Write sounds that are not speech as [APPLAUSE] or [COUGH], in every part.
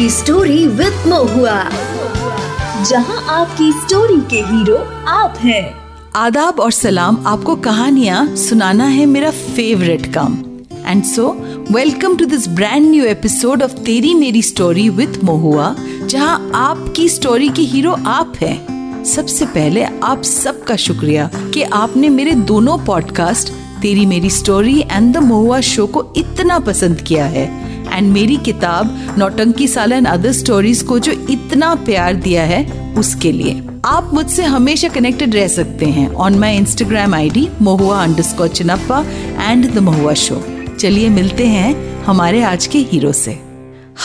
मेरी story with Mohua जहाँ आपकी स्टोरी के हीरो आप हैं। आदाब और सलाम आपको कहानियाँ सुनाना है मेरा फेवरेट काम। And so welcome to this brand new episode of Teri Meri story with Mohua जहाँ आपकी स्टोरी के हीरो आप हैं। सबसे पहले आप सबका शुक्रिया कि आपने मेरे दोनों podcast Teri Meri story and the Mohua show को इतना पसंद किया है। एंड मेरी किताब नौटंकी साल एंड अदर स्टोरीज को जो इतना प्यार दिया है उसके लिए। आप मुझसे हमेशा कनेक्टेड रह सकते हैं on my Instagram I D Mahua under Chinappa and the Mahua show चलिए मिलते हैं हमारे आज के हीरो से।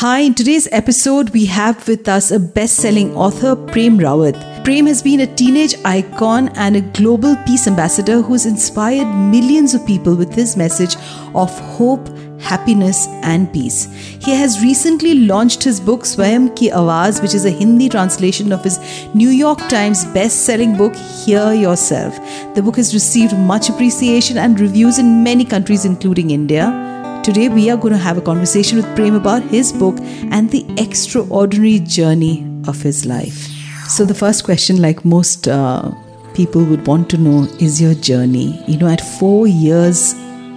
Hi, in today's episode, we have with us a best selling author, Prem Rawat. Prem has been a teenage icon and a global peace ambassador who's inspired millions of people with his message of hope, happiness, and peace. He has recently launched his book Swayam Ki Awaaz, which is a Hindi translation of his New York Times best selling book Hear Yourself. The book has received much appreciation and reviews in many countries, including India. Today, we are going to have a conversation with Prem about his book and the extraordinary journey of his life. So, the first question, like most uh, people would want to know, is your journey. You know, at four years,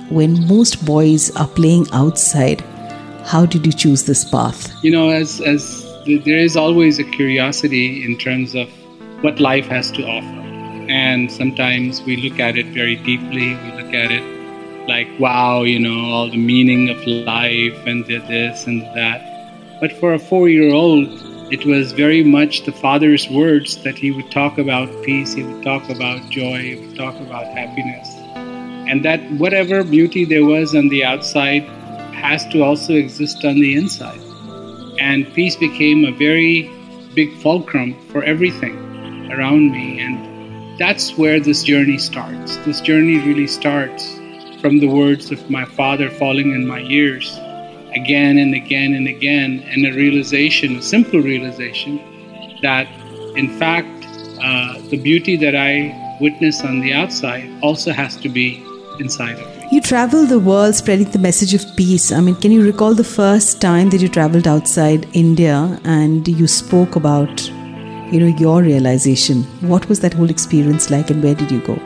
when most boys are playing outside, how did you choose this path? You know, as, as there is always a curiosity in terms of what life has to offer. And sometimes we look at it very deeply, we look at it like, wow, you know, all the meaning of life and this and that. But for a four year old, it was very much the father's words that he would talk about peace, he would talk about joy, he would talk about happiness. And that whatever beauty there was on the outside has to also exist on the inside. And peace became a very big fulcrum for everything around me. And that's where this journey starts. This journey really starts from the words of my father falling in my ears again and again and again, and a realization, a simple realization, that in fact, uh, the beauty that I witness on the outside also has to be inside of me. You travel the world spreading the message of peace. I mean, can you recall the first time that you traveled outside India and you spoke about, you know, your realization? What was that whole experience like and where did you go?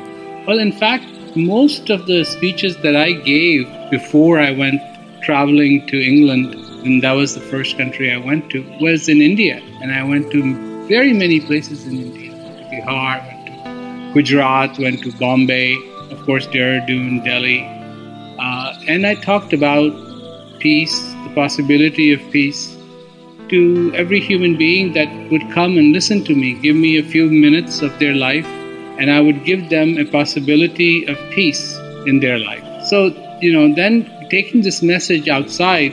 Well, in fact, most of the speeches that I gave before I went traveling to England, and that was the first country I went to, was in India. And I went to very many places in India. Bihar, went to Gujarat, went to Bombay, of course, Dehradun, Delhi. Uh, and I talked about peace, the possibility of peace, to every human being that would come and listen to me, give me a few minutes of their life, and I would give them a possibility of peace in their life. So, you know, then taking this message outside,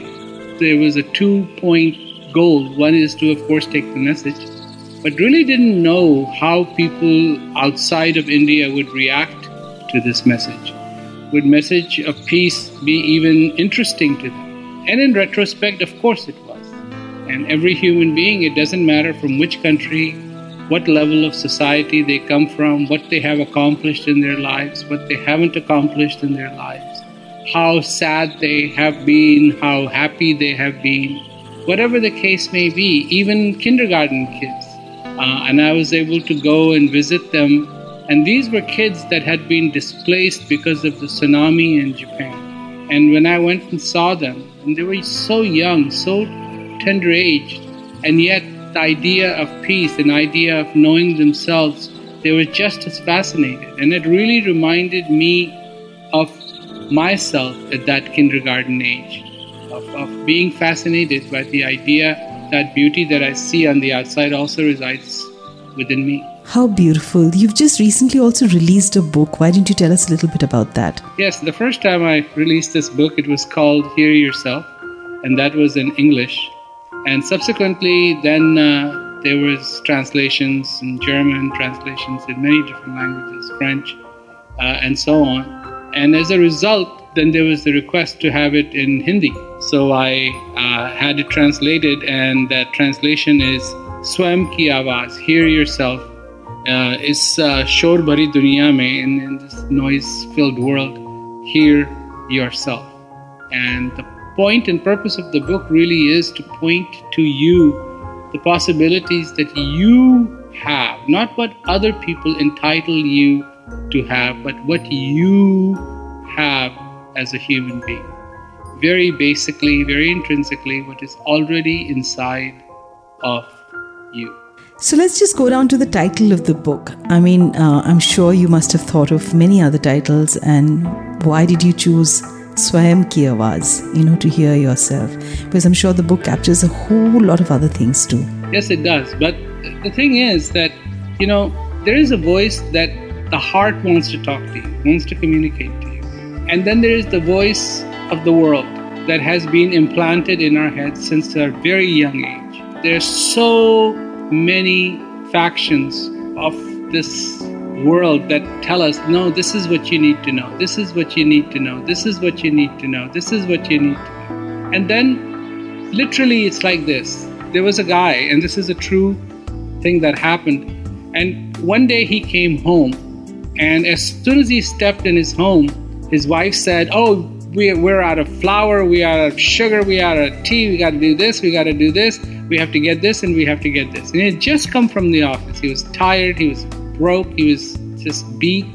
there was a two point goal. One is to, of course, take the message, but really didn't know how people outside of India would react to this message. Would message of peace be even interesting to them? And in retrospect, of course it was. And every human being, it doesn't matter from which country, what level of society they come from, what they have accomplished in their lives, what they haven't accomplished in their lives, how sad they have been, how happy they have been, whatever the case may be, even kindergarten kids. Uh, and I was able to go and visit them. And these were kids that had been displaced because of the tsunami in Japan. And when I went and saw them, and they were so young, so tender aged, and yet the idea of peace, an idea of knowing themselves, they were just as fascinated. And it really reminded me of myself at that kindergarten age, of, of being fascinated by the idea that beauty that I see on the outside also resides within me. How beautiful. You've just recently also released a book. Why didn't you tell us a little bit about that? Yes, the first time I released this book, it was called Hear Yourself, and that was in English. And subsequently, then uh, there was translations in German, translations in many different languages, French, uh, and so on. And as a result, then there was the request to have it in Hindi. So I uh, had it translated, and that translation is Swayam ki Awaaz, hear yourself. Uh, is uh, shor bari duniya mein, in, in this noise filled world, hear yourself. And the point and purpose of the book really is to point to you the possibilities that you have, not what other people entitle you to have, but what you have as a human being. Very basically, very intrinsically, what is already inside of you. So let's just go down to the title of the book. I mean, uh, I'm sure you must have thought of many other titles, and why did you choose Swayam Ki Awaaz, you know, to hear yourself? Because I'm sure the book captures a whole lot of other things too. Yes, it does. But the thing is that, you know, there is a voice that the heart wants to talk to you, wants to communicate to you. And then there is the voice of the world that has been implanted in our heads since our very young age. There's so many factions of this world that tell us, no, this is what you need to know, this is what you need to know, this is what you need to know, this is what you need to know. And then literally it's like this. There was a guy, and this is a true thing that happened. And one day he came home, and as soon as he stepped in his home, his wife said, Oh, we, we're out of flour, we are out of sugar, we are out of tea, we got to do this, we got to do this, we have to get this, and we have to get this. And he had just come from the office. He was tired, he was broke, he was just beat,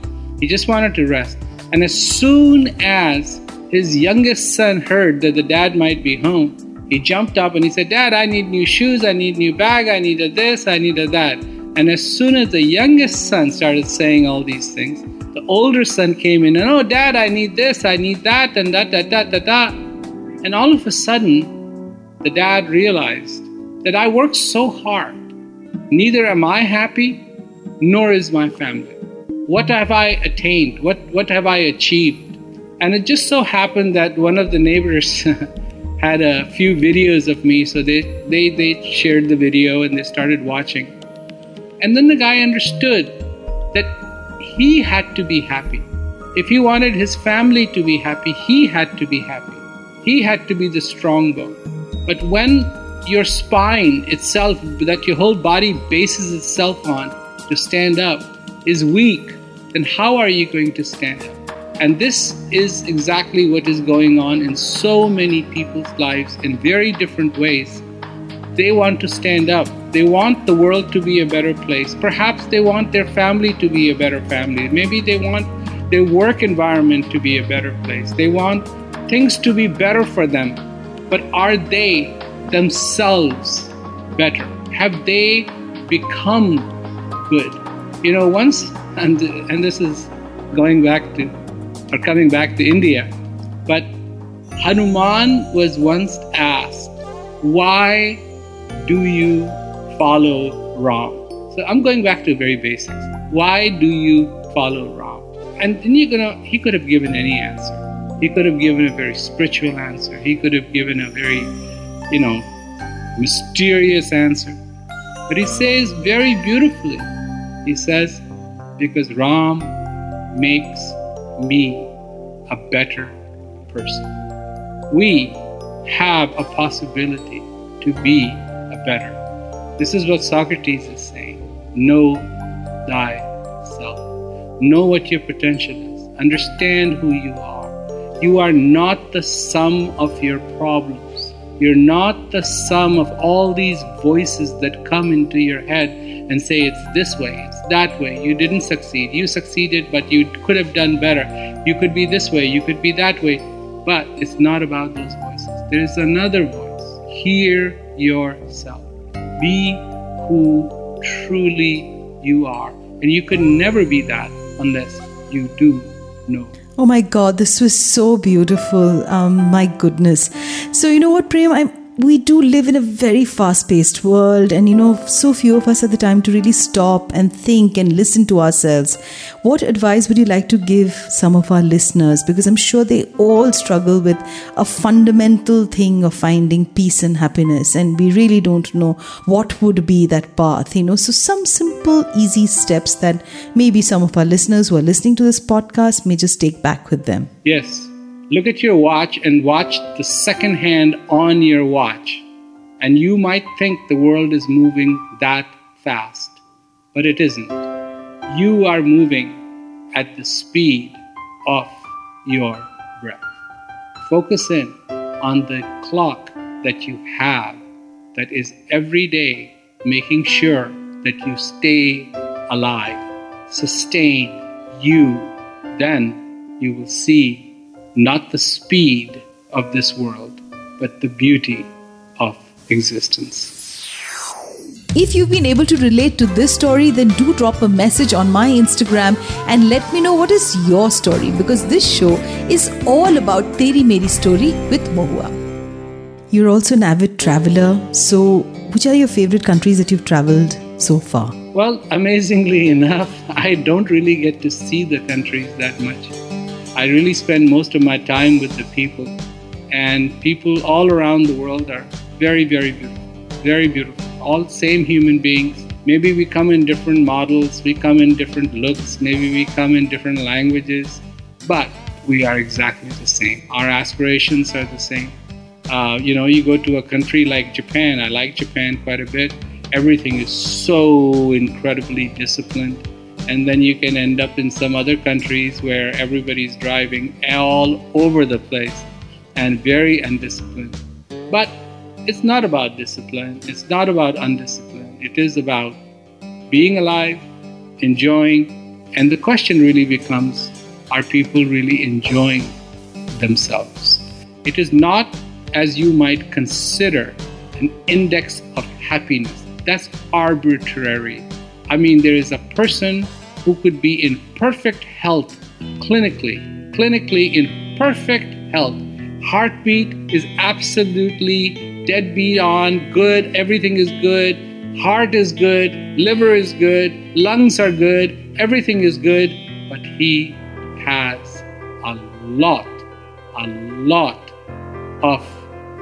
he just wanted to rest. And as soon as his youngest son heard that the dad might be home, he jumped up and he said, Dad, I need new shoes, I need new bag, I need a this, I need a that. And as soon as the youngest son started saying all these things, the older son came in and, oh, dad, I need this, I need that, and that, that, that, that, that. And all of a sudden, the dad realized that I worked so hard. Neither am I happy, nor is my family. What have I attained? What, what have I achieved? And it just so happened that one of the neighbors [LAUGHS] had a few videos of me, so they, they, they shared the video and they started watching. And then the guy understood that he had to be happy. If he wanted his family to be happy, he had to be happy. He had to be the strong bone. But when your spine itself, that your whole body bases itself on to stand up, is weak, then how are you going to stand up? And this is exactly what is going on in so many people's lives in very different ways. They want to stand up. They want the world to be a better place. Perhaps they want their family to be a better family. Maybe they want their work environment to be a better place. They want things to be better for them. But are they themselves better? Have they become good? You know, once, and, and this is going back to, or coming back to India, but Hanuman was once asked, Why do you follow Ram? So I'm going back to very basics. Why do you follow Ram? And gonna, he could have given any answer. He could have given a very spiritual answer. He could have given a very, you know, mysterious answer. But he says very beautifully, he says, because Ram makes me a better person. We have a possibility to be better. This is what Socrates is saying. Know thyself. Know what your potential is. Understand who you are. You are not the sum of your problems. You're not the sum of all these voices that come into your head and say it's this way, it's that way. You didn't succeed. You succeeded, but you could have done better. You could be this way, you could be that way. But it's not about those voices. There is another voice. Hear yourself. Be who truly you are. And you could never be that unless you do know. Oh my God, this was so beautiful. Um, my goodness. So, you know what, Prem? I'm we do live in a very fast paced world, and you know, so few of us have the time to really stop and think and listen to ourselves. What advice would you like to give some of our listeners? Because I'm sure they all struggle with a fundamental thing of finding peace and happiness, and we really don't know what would be that path, you know. So, some simple, easy steps that maybe some of our listeners who are listening to this podcast may just take back with them. Yes. Look at your watch and watch the second hand on your watch. And you might think the world is moving that fast, but it isn't. You are moving at the speed of your breath. Focus in on the clock that you have that is every day making sure that you stay alive, sustain you, then you will see not the speed of this world, but the beauty of existence. If you've been able to relate to this story, then do drop a message on my Instagram and let me know what is your story because this show is all about Teri Meri story with Mohua. You're also an avid traveler, so which are your favorite countries that you've traveled so far? Well, amazingly [LAUGHS] enough, I don't really get to see the countries that much. I really spend most of my time with the people, and people all around the world are very, very beautiful. Very beautiful all same human beings. Maybe we come in different models, we come in different looks, maybe we come in different languages, but we are exactly the same. Our aspirations are the same. Uh, you know, you go to a country like Japan, I like Japan quite a bit. Everything is so incredibly disciplined. And then you can end up in some other countries where everybody's driving all over the place and very undisciplined. But it's not about discipline, it's not about undiscipline. It is about being alive, enjoying, and the question really becomes are people really enjoying themselves? It is not as you might consider an index of happiness. That's arbitrary. I mean, there is a person who could be in perfect health clinically, clinically in perfect health. Heartbeat is absolutely deadbeat on, good, everything is good, heart is good, liver is good, lungs are good, everything is good, but he has a lot, a lot of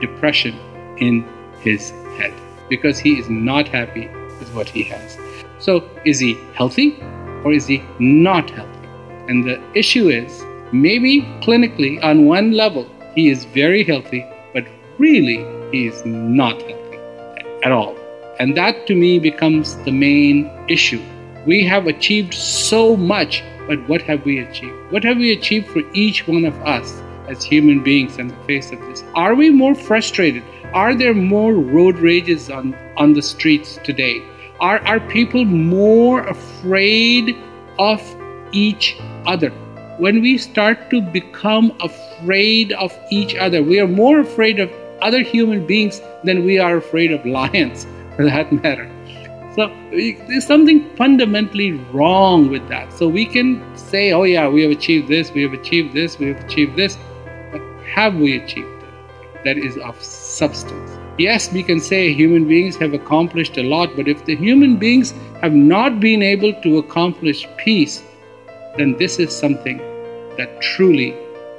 depression in his head because he is not happy with what he has. So, is he healthy or is he not healthy? And the issue is maybe clinically, on one level, he is very healthy, but really he is not healthy at all. And that to me becomes the main issue. We have achieved so much, but what have we achieved? What have we achieved for each one of us as human beings on the face of this? Are we more frustrated? Are there more road rages on, on the streets today? Are, are people more afraid of each other? When we start to become afraid of each other, we are more afraid of other human beings than we are afraid of lions, [LAUGHS] for that matter. So there's something fundamentally wrong with that. So we can say, oh, yeah, we have achieved this, we have achieved this, we have achieved this. But have we achieved it? That is of substance. Yes, we can say human beings have accomplished a lot, but if the human beings have not been able to accomplish peace, then this is something that truly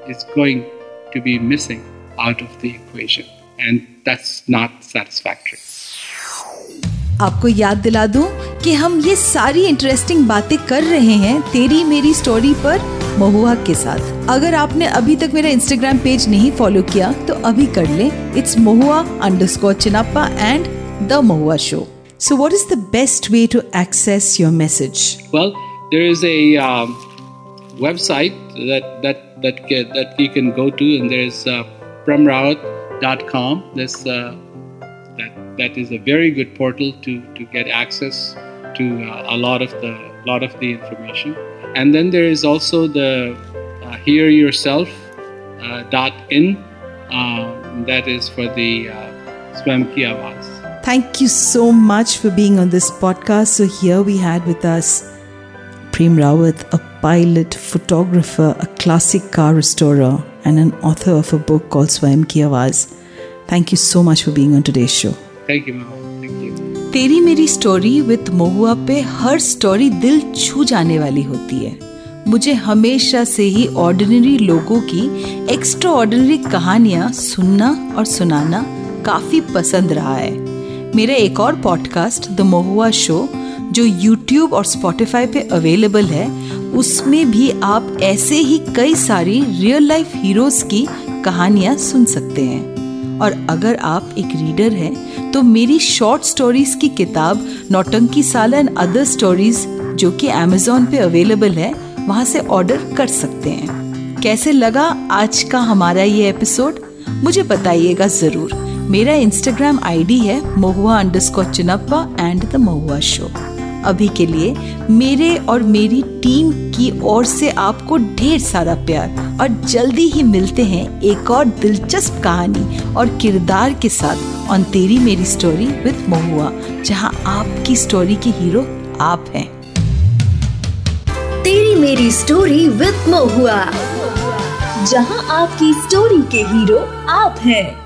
is going to be missing out of the equation. And that's not satisfactory. आपको याद दिला दूं कि हम ये सारी interesting बातें कर रहे हैं तेरी मेरी स्टोरी पर महुआ के साथ अगर आपने अभी तक मेरा इंस्टाग्राम पेज नहीं फॉलो किया तो अभी कर ले it's Mahua under score Chinappa and the Mahua show So, what is the best way to access your message? Well, there is a um, website that that that that you can go to, and there's uh, premrawat.com. This uh, that that is a very good portal to to get access to uh, a lot of the lot of the information. And then there is also the uh, hear yourself uh, dot in uh, that is for the uh, Swayam Ki. Thank you so much for being on this podcast. So here we had with us Prem Rawat, a pilot, photographer, a classic car restorer, and an author of a book called Swayam Ki. Thank you so much for being on today's show. Thank you. तेरी Meri story with महुआ पे हर story दिल छू जाने वाली होती है। मुझे हमेशा से ही ऑर्डिनरी लोगों की एक्स्ट्रा ऑर्डिनरी कहानियाँ सुनना और सुनाना काफ़ी पसंद रहा है। मेरा एक और पॉडकास्ट द महुआ शो जो यूट्यूब और स्पॉटिफाई पे अवेलेबल है, उसमें भी आप ऐसे ही कई सारी रियल लाइफ हीरोज की कहानियाँ सुन सकते हैं। और अगर आप एक रीडर हैं तो मेरी शॉर्ट स्टोरीज की किताब नौटंकी साल एंड अदर स्टोरीज जो कि अमेजोन पे अवेलेबल है, वहाँ से ऑर्डर कर सकते हैं। कैसे लगा आज का हमारा ये एपिसोड मुझे बताइएगा ज़रूर। मेरा इंस्टाग्राम आईडी है Mahua under Chinappa and the Mahua show अभी के लिए मेरे और मेरी टीम की ओर से आपको ढेर सारा प्यार। और जल्दी ही मिलते हैं एक और दिलचस्प कहानी और किरदार के साथ ऑन तेरी मेरी स्टोरी विद महुआ, जहाँ आपकी स्टोरी के हीरो आप हैं। तेरी मेरी स्टोरी विद महुआ, जहाँ आपकी स्टोरी के हीरो आप हैं।